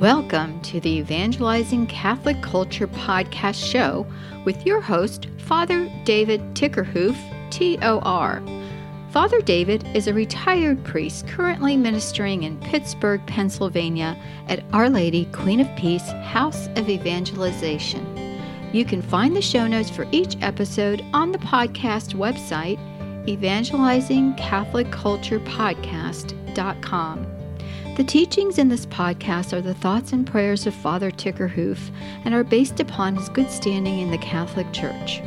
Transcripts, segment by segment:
Welcome to the Evangelizing Catholic Culture podcast show with your host, Father David Tickerhoof, TOR. Father David is a retired priest currently ministering in Pittsburgh, Pennsylvania at Our Lady Queen of Peace House of Evangelization. You can find the show notes for each episode on the podcast website, evangelizingcatholicculturepodcast.com. The teachings in this podcast are the thoughts and prayers of Father Tickerhoof and are based upon his good standing in the Catholic Church.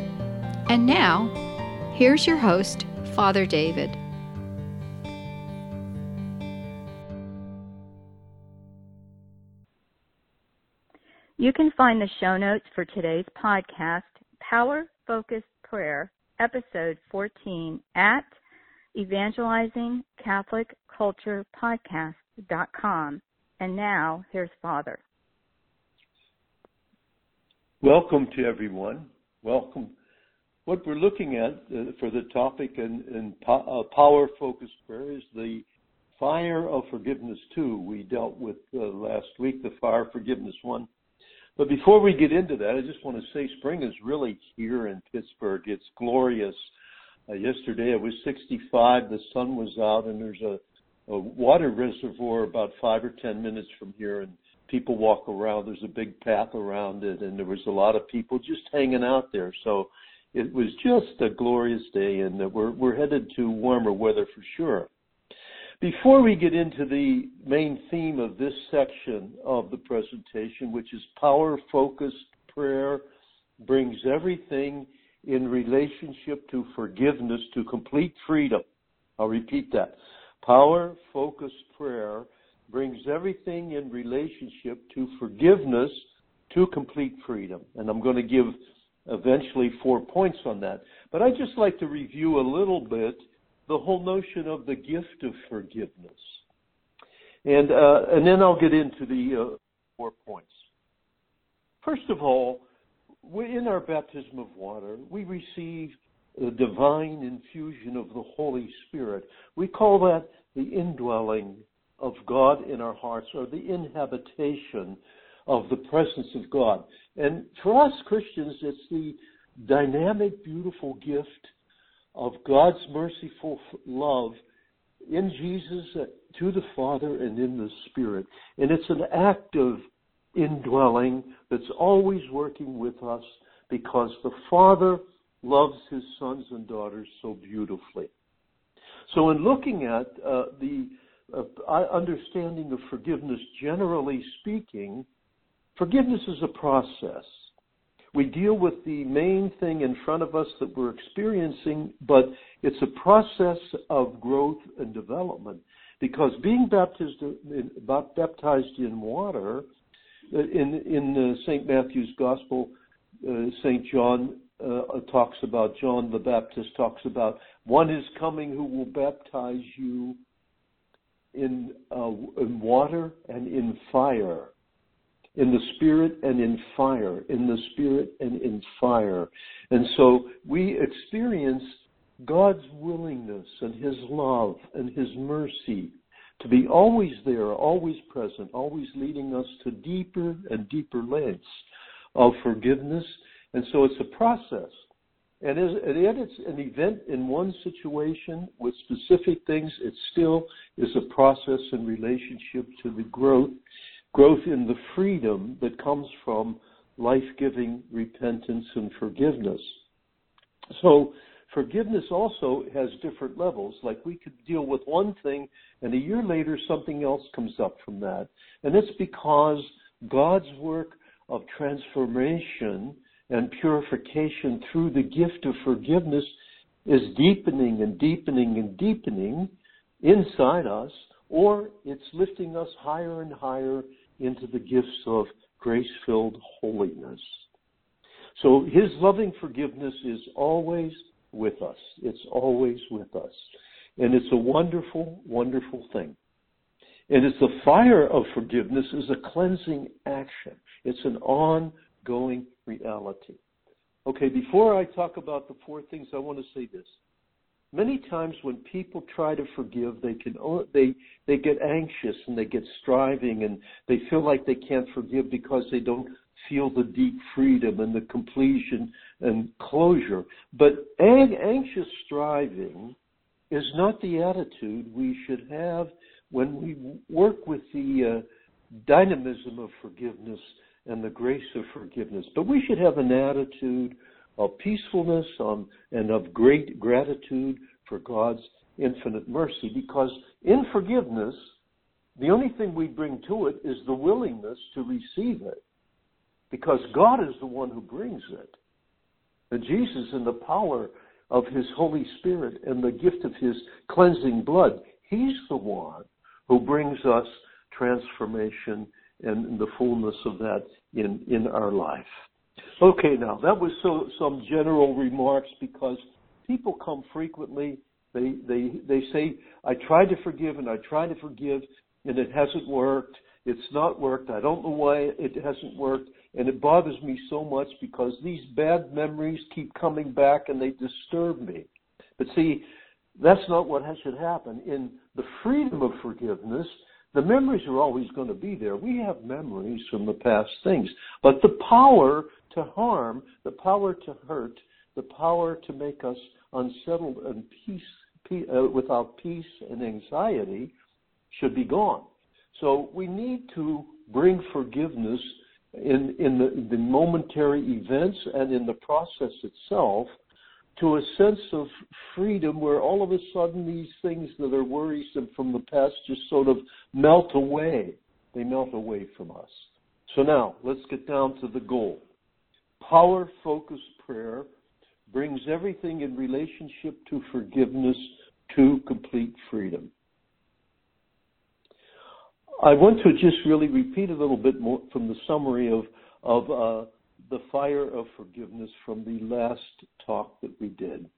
And now, here's your host, Father David. You can find the show notes for today's podcast, Power Focused Prayer, episode 14, at Evangelizing Catholic Culture Podcast com. And now, here's Father. Welcome to everyone. Welcome. What we're looking at uh, for the topic and, uh, power focused prayer is the fire of forgiveness 2. We dealt with uh, last week the fire forgiveness 1. But before we get into that, I just want to say spring is really here in Pittsburgh. It's glorious. Uh, yesterday it was 65, the sun was out, and there's a a water reservoir about five or ten minutes from here, and people walk around. There's a big path around it, and there was a lot of people just hanging out there. So it was just a glorious day, and we're we're headed to warmer weather for sure. Before we get into the main theme of this section of the presentation, which is power focused prayer brings everything in relationship to forgiveness to complete freedom. I'll repeat that. Power focused prayer brings everything in relationship to forgiveness to complete freedom. And I'm going to give eventually four points on that. But I'd just like to review a little bit the whole notion of the gift of forgiveness. And, uh, and then I'll get into the uh, four points. First of all, in our baptism of water, we receive the divine infusion of the Holy Spirit. We call that the indwelling of God in our hearts or the inhabitation of the presence of God. And for us Christians, it's the dynamic, beautiful gift of God's merciful love in Jesus uh, to the Father and in the Spirit. And it's an act of indwelling that's always working with us because the Father loves his sons and daughters so beautifully. So, in looking at uh, the uh, understanding of forgiveness, generally speaking, forgiveness is a process. We deal with the main thing in front of us that we're experiencing, but it's a process of growth and development. Because being baptized in, baptized in water, uh, in in uh, St. Matthew's Gospel, uh, St. John uh, talks about, John the Baptist talks about, one is coming who will baptize you in, uh, in water and in fire, in the Spirit and in fire, in the Spirit and in fire. And so we experience God's willingness and His love and His mercy to be always there, always present, always leading us to deeper and deeper lengths of forgiveness and so it's a process. And as, it's an event in one situation with specific things, it still is a process in relationship to the growth, growth in the freedom that comes from life-giving repentance and forgiveness. So forgiveness also has different levels. Like we could deal with one thing and a year later something else comes up from that. And it's because God's work of transformation and purification through the gift of forgiveness is deepening and deepening and deepening inside us, or it's lifting us higher and higher into the gifts of grace filled holiness. So his loving forgiveness is always with us. It's always with us. And it's a wonderful, wonderful thing. And it's the fire of forgiveness is a cleansing action. It's an ongoing reality. Okay, before I talk about the four things, I want to say this. many times when people try to forgive, they can they they get anxious and they get striving and they feel like they can't forgive because they don't feel the deep freedom and the completion and closure. But anxious striving is not the attitude we should have when we work with the uh, dynamism of forgiveness and the grace of forgiveness. But we should have an attitude of peacefulness um, and of great gratitude for God's infinite mercy because in forgiveness, the only thing we bring to it is the willingness to receive it because God is the one who brings it. And Jesus, in the power of His Holy Spirit and the gift of His cleansing blood, He's the one who brings us transformation and the fullness of that in, in our life. Okay, now that was so, some general remarks because people come frequently. They they they say, "I tried to forgive and I tried to forgive, and it hasn't worked. It's not worked. I don't know why it hasn't worked, and it bothers me so much because these bad memories keep coming back and they disturb me." But see, that's not what should happen. In the freedom of forgiveness, the memories are always going to be there. We have memories from the past things. But the power to harm, the power to hurt, the power to make us unsettled and peace, uh, without peace and anxiety should be gone. So we need to bring forgiveness in, in the, the momentary events and in the process itself to a sense of freedom where all of a sudden these things that are worrisome from the past just sort of melt away. They melt away from us. So now, let's get down to the goal. Power focused prayer brings everything in relationship to forgiveness to complete freedom. I want to just really repeat a little bit more from the summary of, of uh, the fire of forgiveness from the last talk that we did.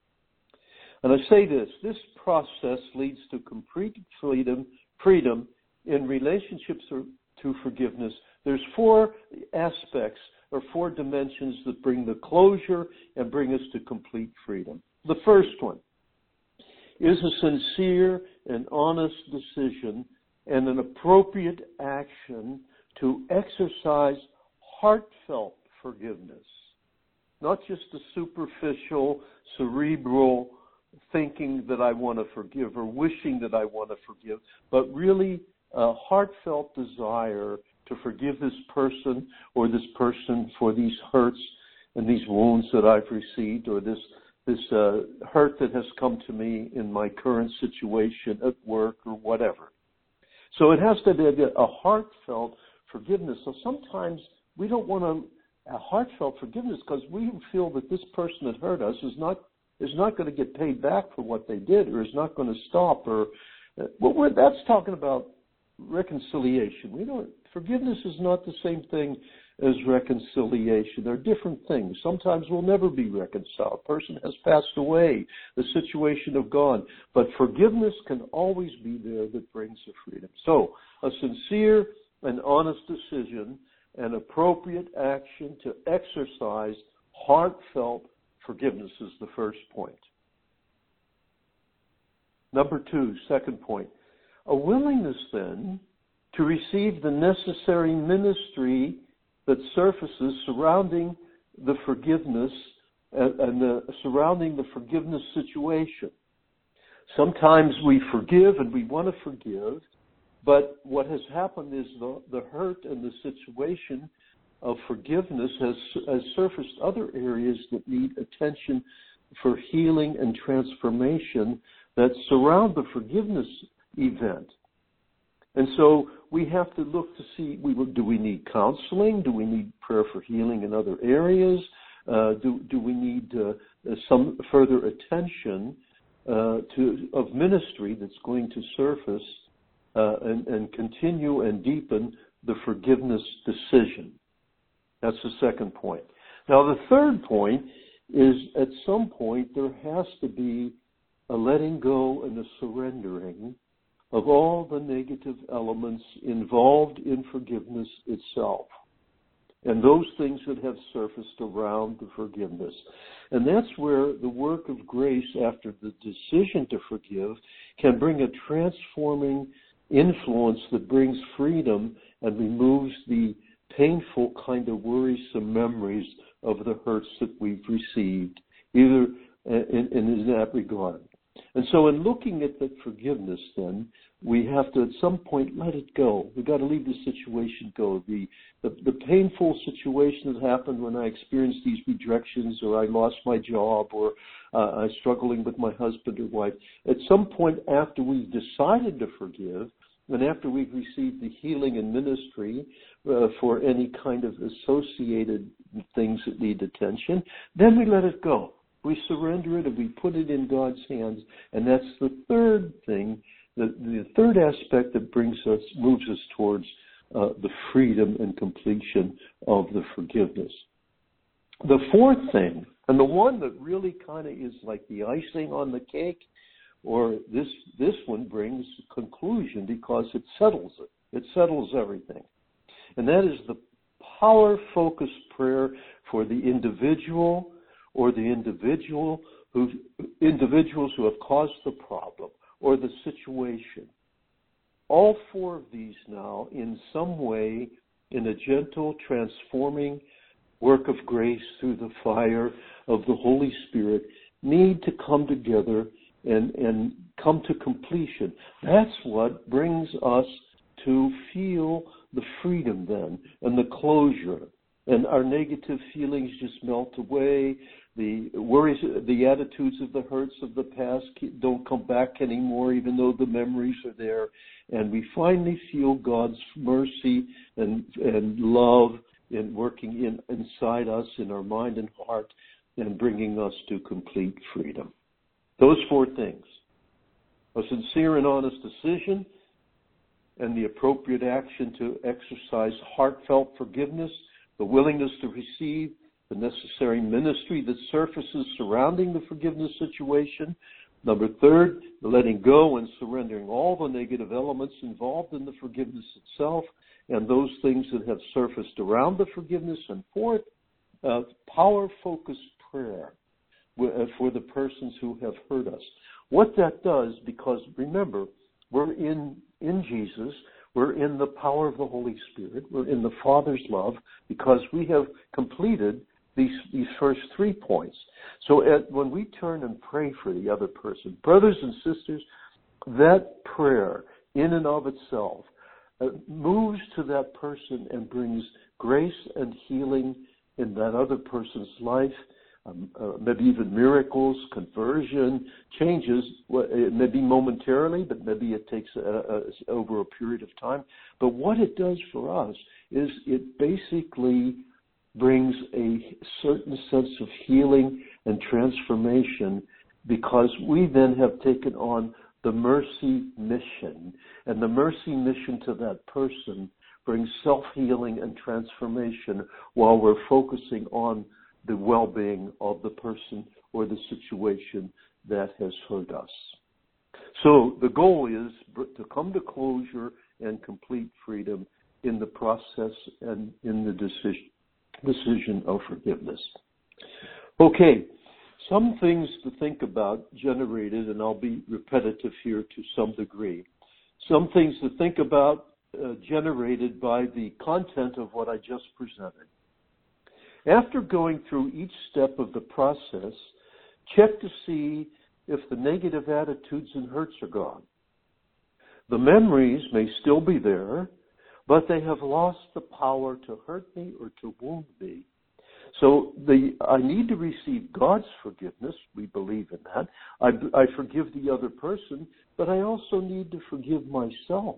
And I say this this process leads to complete freedom, freedom in relationships to forgiveness. There's four aspects or four dimensions that bring the closure and bring us to complete freedom. The first one is a sincere and honest decision and an appropriate action to exercise heartfelt forgiveness. Not just a superficial, cerebral thinking that I want to forgive or wishing that I want to forgive, but really a heartfelt desire to forgive this person or this person for these hurts and these wounds that I've received or this this uh, hurt that has come to me in my current situation at work or whatever. So it has to be a heartfelt forgiveness. So sometimes we don't want to a heartfelt forgiveness because we feel that this person that hurt us is not is not going to get paid back for what they did or is not going to stop or uh, well that's talking about reconciliation. We don't forgiveness is not the same thing as reconciliation. They're different things. Sometimes we'll never be reconciled. A person has passed away. The situation of gone. But forgiveness can always be there that brings the freedom. So a sincere and honest decision and appropriate action to exercise heartfelt forgiveness is the first point. Number two, second point, a willingness then to receive the necessary ministry that surfaces surrounding the forgiveness and, and the, surrounding the forgiveness situation. Sometimes we forgive and we want to forgive, but what has happened is the, the hurt and the situation of forgiveness has, has surfaced other areas that need attention for healing and transformation that surround the forgiveness event. And so we have to look to see we, do we need counseling? Do we need prayer for healing in other areas? Uh, do, do we need uh, some further attention uh, to, of ministry that's going to surface uh, and, and continue and deepen the forgiveness decision. That's the second point. Now, the third point is at some point there has to be a letting go and a surrendering of all the negative elements involved in forgiveness itself. and those things that have surfaced around the forgiveness. And that's where the work of grace after the decision to forgive can bring a transforming influence that brings freedom and removes the painful kind of worrisome memories of the hurts that we've received, either in, in, that regard. And so, in looking at that forgiveness, then we have to at some point let it go. We've got to leave the situation go. The, the the painful situation that happened when I experienced these rejections, or I lost my job, or uh, I'm struggling with my husband or wife. At some point after we've decided to forgive, and after we've received the healing and ministry uh, for any kind of associated things that need attention, then we let it go. We surrender it and we put it in God's hands. And that's the third thing, the, the third aspect that brings us, moves us towards uh, the freedom and completion of the forgiveness. The fourth thing, and the one that really kind of is like the icing on the cake, or this this one brings conclusion because it settles it. It settles everything. And that is the power focused prayer for the individual or the individual who individuals who have caused the problem or the situation. All four of these now, in some way, in a gentle, transforming work of grace through the fire of the Holy Spirit, need to come together and, and come to completion. That's what brings us to feel the freedom then and the closure. And our negative feelings just melt away. The worries, the attitudes of the hurts of the past don't come back anymore, even though the memories are there. And we finally feel God's mercy and, and love in working in, inside us, in our mind and heart, and bringing us to complete freedom. Those four things a sincere and honest decision, and the appropriate action to exercise heartfelt forgiveness, the willingness to receive the necessary ministry that surfaces surrounding the forgiveness situation. Number third, the letting go and surrendering all the negative elements involved in the forgiveness itself and those things that have surfaced around the forgiveness. And fourth, uh, power focused prayer for the persons who have hurt us. What that does, because remember, we're in, in Jesus, we're in the power of the Holy Spirit, we're in the Father's love, because we have completed these, these first three points. So at, when we turn and pray for the other person, brothers and sisters, that prayer in and of itself uh, moves to that person and brings grace and healing in that other person's life um, uh, maybe even miracles, conversion, changes. It may be momentarily, but maybe it takes a, a, over a period of time. But what it does for us is it basically brings a certain sense of healing and transformation because we then have taken on the mercy mission. And the mercy mission to that person brings self healing and transformation while we're focusing on the well being of the person or the situation that has hurt us. So the goal is to come to closure and complete freedom in the process and in the decision, decision of forgiveness. Okay, some things to think about generated, and I'll be repetitive here to some degree. Some things to think about uh, generated by the content of what I just presented. After going through each step of the process, check to see if the negative attitudes and hurts are gone. The memories may still be there, but they have lost the power to hurt me or to wound me. So the, I need to receive God's forgiveness. We believe in that. I, I forgive the other person, but I also need to forgive myself.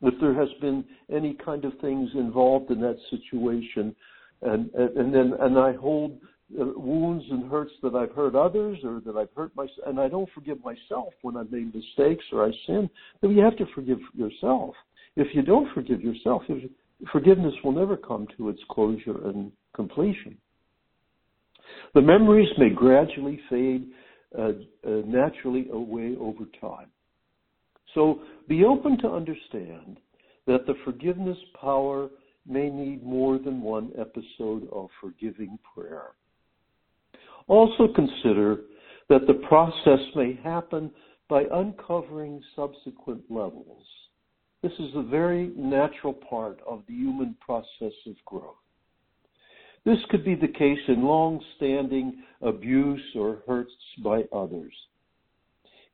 If there has been any kind of things involved in that situation and and then and I hold wounds and hurts that I've hurt others or that I've hurt myself, and I don't forgive myself when I've made mistakes or I sin. Then you have to forgive yourself. If you don't forgive yourself, forgiveness will never come to its closure and completion. The memories may gradually fade uh, uh, naturally away over time. So be open to understand that the forgiveness power may need more than one episode of forgiving prayer. Also consider that the process may happen by uncovering subsequent levels. This is a very natural part of the human process of growth. This could be the case in long standing abuse or hurts by others.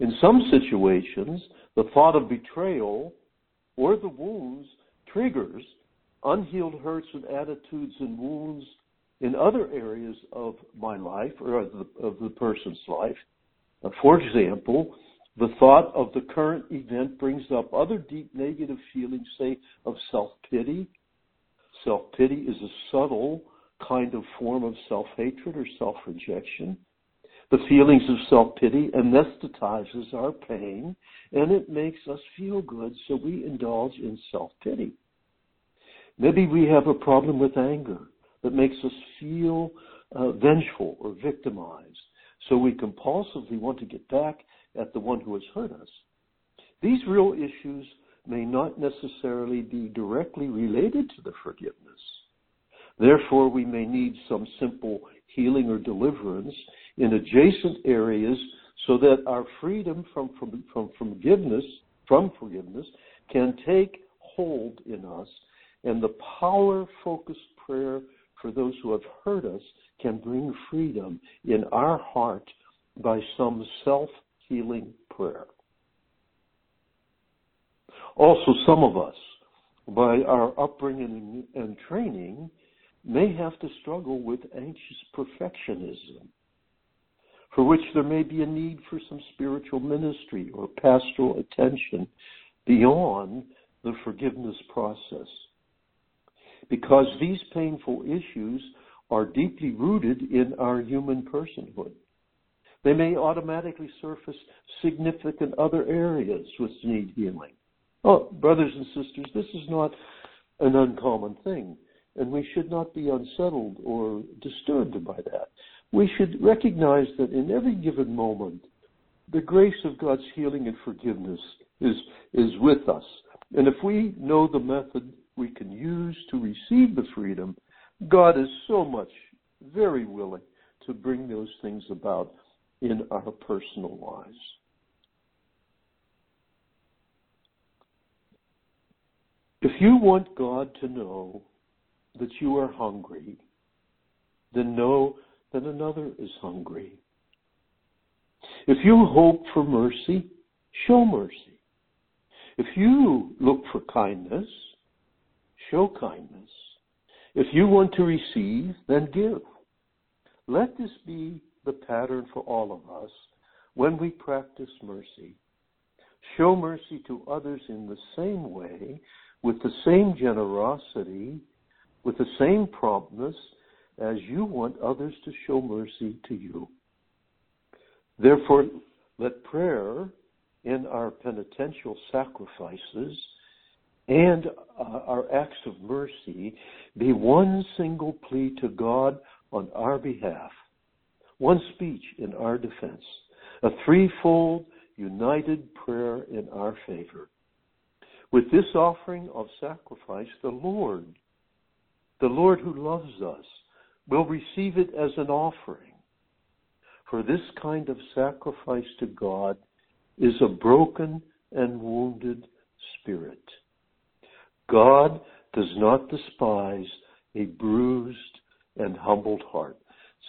In some situations, the thought of betrayal or the wounds triggers unhealed hurts and attitudes and wounds in other areas of my life or of the, of the person's life. For example, the thought of the current event brings up other deep negative feelings, say, of self pity. Self pity is a subtle kind of form of self hatred or self rejection. The feelings of self pity anesthetizes our pain and it makes us feel good, so we indulge in self pity. Maybe we have a problem with anger that makes us feel uh, vengeful or victimized, so we compulsively want to get back at the one who has hurt us. These real issues may not necessarily be directly related to the forgiveness. Therefore, we may need some simple healing or deliverance in adjacent areas so that our freedom from, from, from forgiveness, from forgiveness, can take hold in us and the power focused prayer for those who have hurt us can bring freedom in our heart by some self healing prayer. Also, some of us, by our upbringing and training, may have to struggle with anxious perfectionism, for which there may be a need for some spiritual ministry or pastoral attention beyond the forgiveness process because these painful issues are deeply rooted in our human personhood. They may automatically surface significant other areas which need healing. Oh, brothers and sisters, this is not an uncommon thing, and we should not be unsettled or disturbed by that. We should recognize that in every given moment, the grace of God's healing and forgiveness is, is with us. And if we know the method we can use to receive the freedom, God is so much very willing to bring those things about in our personal lives. If you want God to know that you are hungry, then know that another is hungry. If you hope for mercy, show mercy. If you look for kindness, show kindness. If you want to receive, then give. Let this be the pattern for all of us when we practice mercy. Show mercy to others in the same way, with the same generosity, with the same promptness as you want others to show mercy to you. Therefore, let prayer in our penitential sacrifices and uh, our acts of mercy be one single plea to God on our behalf, one speech in our defense, a threefold united prayer in our favor. With this offering of sacrifice, the Lord, the Lord who loves us, will receive it as an offering. For this kind of sacrifice to God is a broken and wounded spirit. God does not despise a bruised and humbled heart.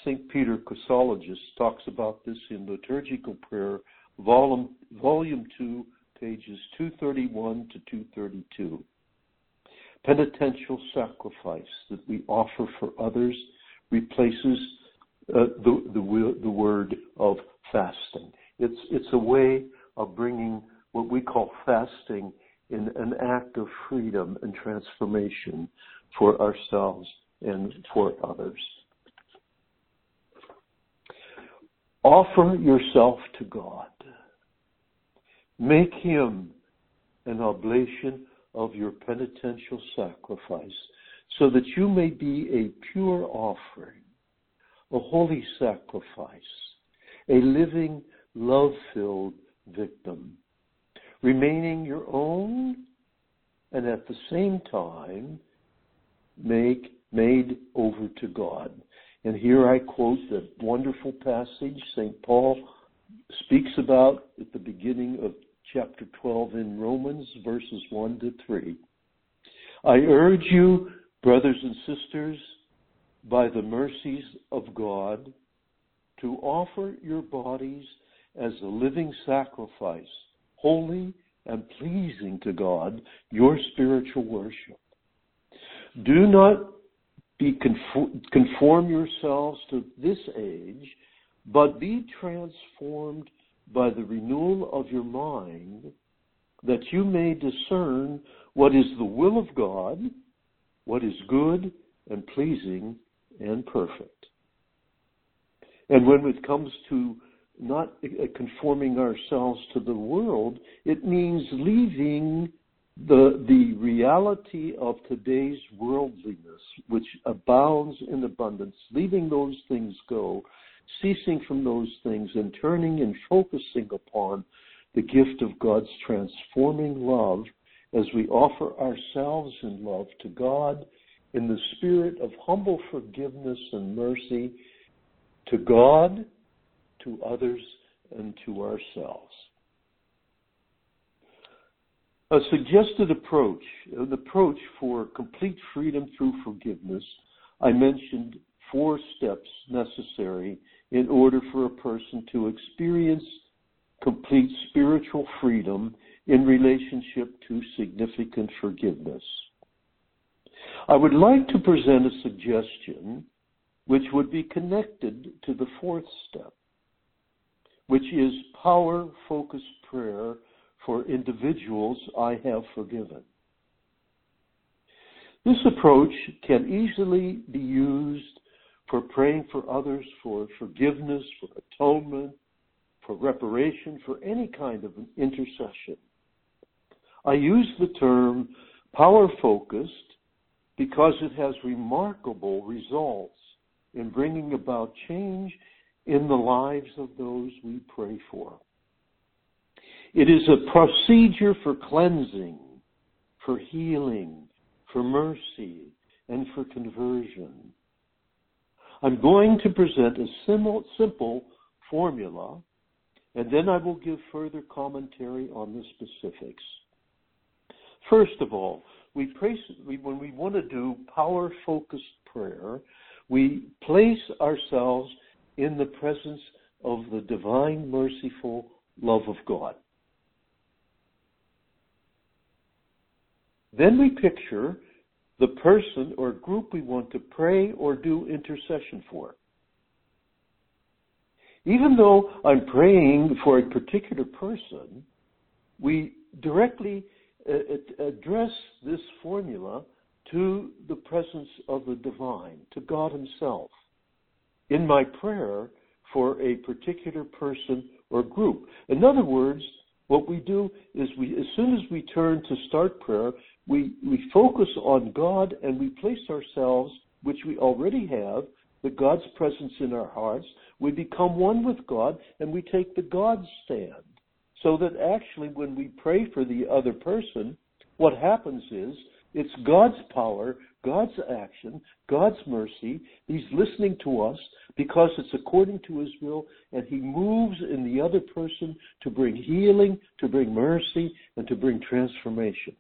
St. Peter Chrysologus talks about this in Liturgical Prayer, volume, volume 2, pages 231 to 232. Penitential sacrifice that we offer for others replaces uh, the, the, the word of fasting. It's, it's a way of bringing what we call fasting in an act of freedom and transformation for ourselves and for others. Offer yourself to God. Make Him an oblation of your penitential sacrifice so that you may be a pure offering, a holy sacrifice, a living, love filled victim remaining your own and at the same time make made over to God. And here I quote the wonderful passage St. Paul speaks about at the beginning of chapter 12 in Romans, verses 1 to 3. I urge you, brothers and sisters, by the mercies of God, to offer your bodies as a living sacrifice, holy and pleasing to God, your spiritual worship. Do not be conform, conform yourselves to this age, but be transformed by the renewal of your mind, that you may discern what is the will of God, what is good and pleasing and perfect. And when it comes to not uh, conforming ourselves to the world, it means leaving the, the reality of today's worldliness, which abounds in abundance, leaving those things go, ceasing from those things, and turning and focusing upon the gift of God's transforming love as we offer ourselves in love to God in the spirit of humble forgiveness and mercy to God, to others, and to ourselves. A suggested approach, an approach for complete freedom through forgiveness, I mentioned four steps necessary in order for a person to experience complete spiritual freedom in relationship to significant forgiveness. I would like to present a suggestion which would be connected to the fourth step, which is power focused prayer for individuals I have forgiven. This approach can easily be used for praying for others for forgiveness, for atonement, for reparation, for any kind of intercession. I use the term power focused because it has remarkable results in bringing about change in the lives of those we pray for. It is a procedure for cleansing, for healing, for mercy, and for conversion. I'm going to present a simple, formula, and then I will give further commentary on the specifics. First of all, we place, when we want to do power focused prayer, we place ourselves in the presence of the divine, merciful love of God. Then we picture the person or group we want to pray or do intercession for. Even though I'm praying for a particular person, we directly uh, address this formula to the presence of the divine, to God Himself, in my prayer for a particular person or group. In other words, what we do is we, as soon as we turn to start prayer, we, we focus on God and we place ourselves, which we already have, the God's presence in our hearts. We become one with God and we take the God stand. So that actually when we pray for the other person, what happens is it's God's power, God's action, God's mercy. He's listening to us because it's according to His will, and He moves in the other person to bring healing, to bring mercy, and to bring transformation.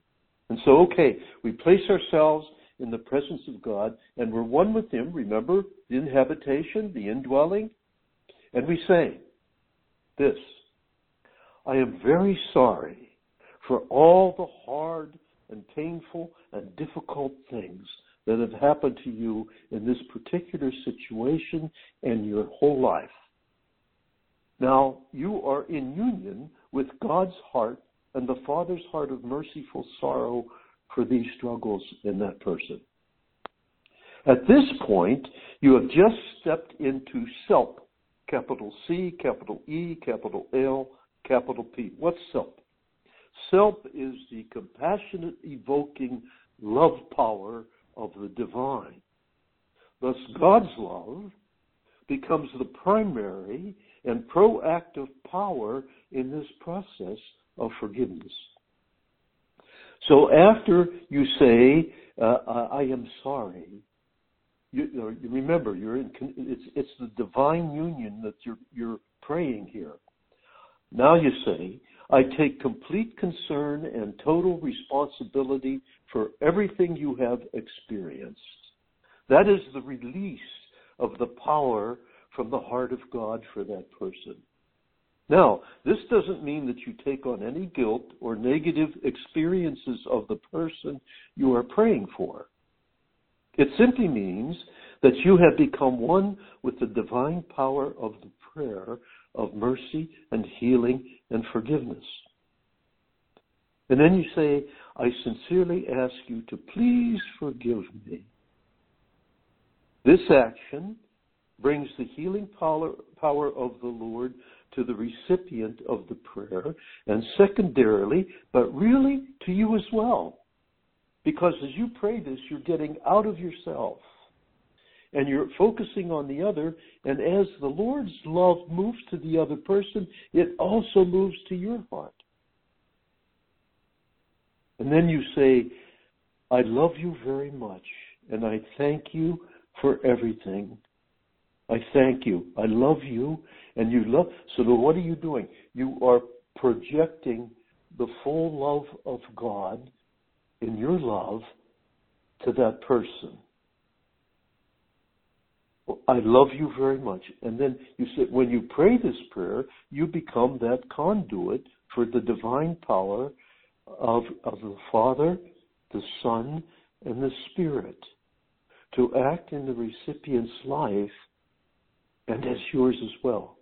And so, okay, we place ourselves in the presence of God, and we're one with Him. Remember the inhabitation, the indwelling? And we say this I am very sorry for all the hard and painful and difficult things that have happened to you in this particular situation and your whole life. Now, you are in union with God's heart and the Father's heart of merciful sorrow for these struggles in that person. At this point, you have just stepped into self, capital C, capital E, capital L, capital P. What's self? Self is the compassionate, evoking love power of the divine. Thus, God's love becomes the primary and proactive power in this process of forgiveness. So after you say, uh, I am sorry. You, you remember, you're in. It's it's the divine union that you're you're praying here. Now you say, I take complete concern and total responsibility for everything you have experienced. That is the release of the power from the heart of God for that person. Now, this doesn't mean that you take on any guilt or negative experiences of the person you are praying for. It simply means that you have become one with the divine power of the prayer of mercy and healing and forgiveness. And then you say, I sincerely ask you to please forgive me. This action brings the healing power, power of the Lord to the recipient of the prayer, and secondarily, but really to you as well. Because as you pray this, you're getting out of yourself and you're focusing on the other. And as the Lord's love moves to the other person, it also moves to your heart. And then you say, I love you very much, and I thank you for everything. I thank you. I love you, and you love. So, what are you doing? You are projecting the full love of God in your love to that person. I love you very much. And then you say, when you pray this prayer, you become that conduit for the divine power of, of the Father, the Son, and the Spirit to act in the recipient's life and as yours as well.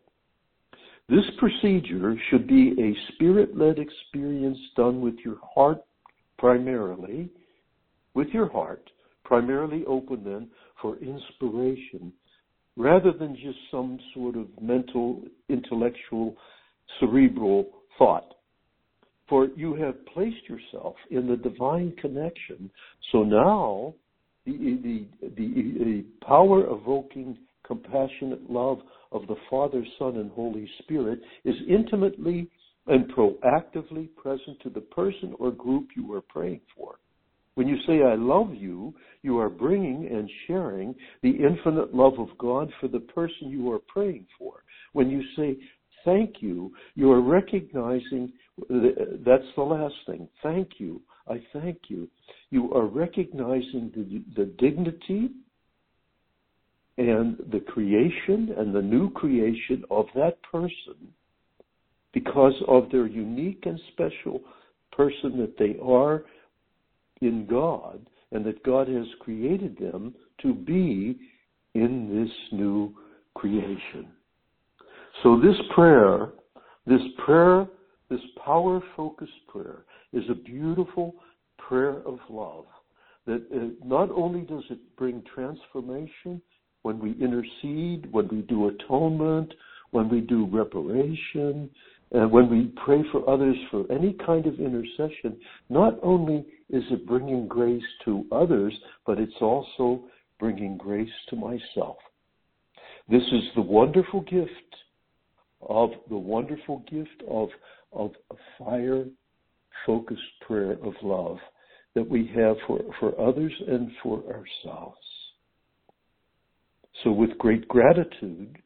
This procedure should be a spirit led experience done with your heart primarily, with your heart primarily open then for inspiration rather than just some sort of mental, intellectual, cerebral thought. For you have placed yourself in the divine connection. So now the, the, the, the power evoking compassionate love of the Father, Son, and Holy Spirit is intimately and proactively present to the person or group you are praying for. When you say, I love you, you are bringing and sharing the infinite love of God for the person you are praying for. When you say, thank you, you are recognizing that's the last thing. Thank you. I thank you. You are recognizing the, the dignity and the creation and the new creation of that person because of their unique and special person that they are in God and that God has created them to be in this new creation. So this prayer, this prayer, this power focused prayer is a beautiful prayer of love that uh, not only does it bring transformation when we intercede, when we do atonement, when we do reparation, and when we pray for others for any kind of intercession, not only is it bringing grace to others, but it's also bringing grace to myself. This is the wonderful gift of the wonderful gift of, of a fire focused prayer of love that we have for, for others and for ourselves. So, with great gratitude,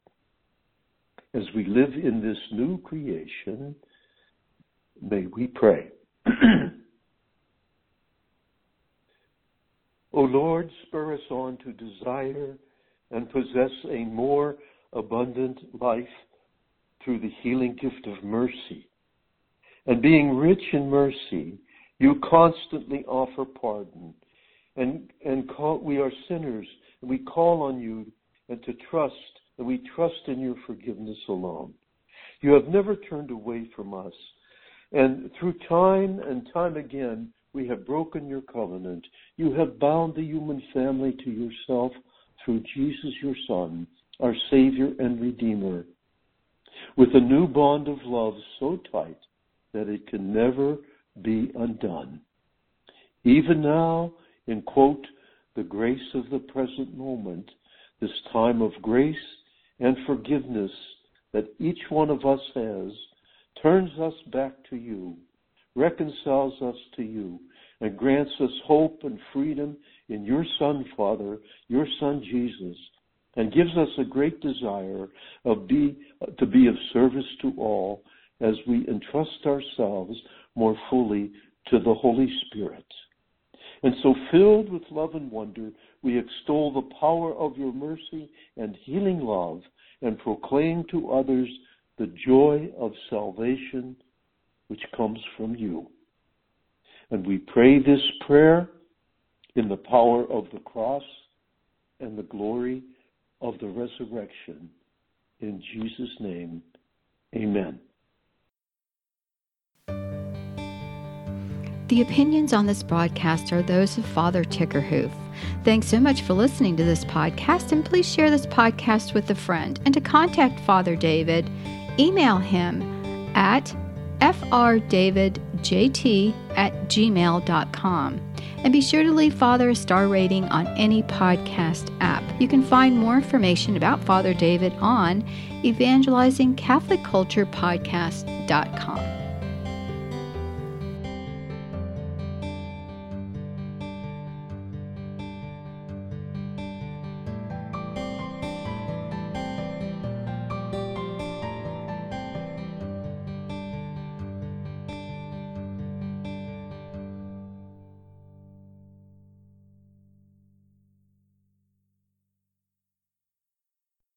as we live in this new creation, may we pray. o Lord, spur us on to desire and possess a more abundant life through the healing gift of mercy. And being rich in mercy, you constantly offer pardon. And, and call, we are sinners, and we call on you and to trust and we trust in your forgiveness alone. You have never turned away from us. And through time and time again, we have broken your covenant. You have bound the human family to yourself through Jesus, your Son, our Savior and Redeemer, with a new bond of love so tight that it can never be undone. Even now, in quote, the grace of the present moment, this time of grace and forgiveness that each one of us has turns us back to you, reconciles us to you, and grants us hope and freedom in your Son, Father, your Son Jesus, and gives us a great desire of be, to be of service to all as we entrust ourselves more fully to the Holy Spirit. And so, filled with love and wonder, we extol the power of your mercy and healing love and proclaim to others the joy of salvation which comes from you. And we pray this prayer in the power of the cross and the glory of the resurrection. In Jesus' name, amen. The opinions on this broadcast are those of Father Tickerhoof. Thanks so much for listening to this podcast, and please share this podcast with a friend. And to contact Father David, email him at frdavidjt at gmail.com. And be sure to leave Father a star rating on any podcast app. You can find more information about Father David on evangelizingcatholicculturepodcast.com.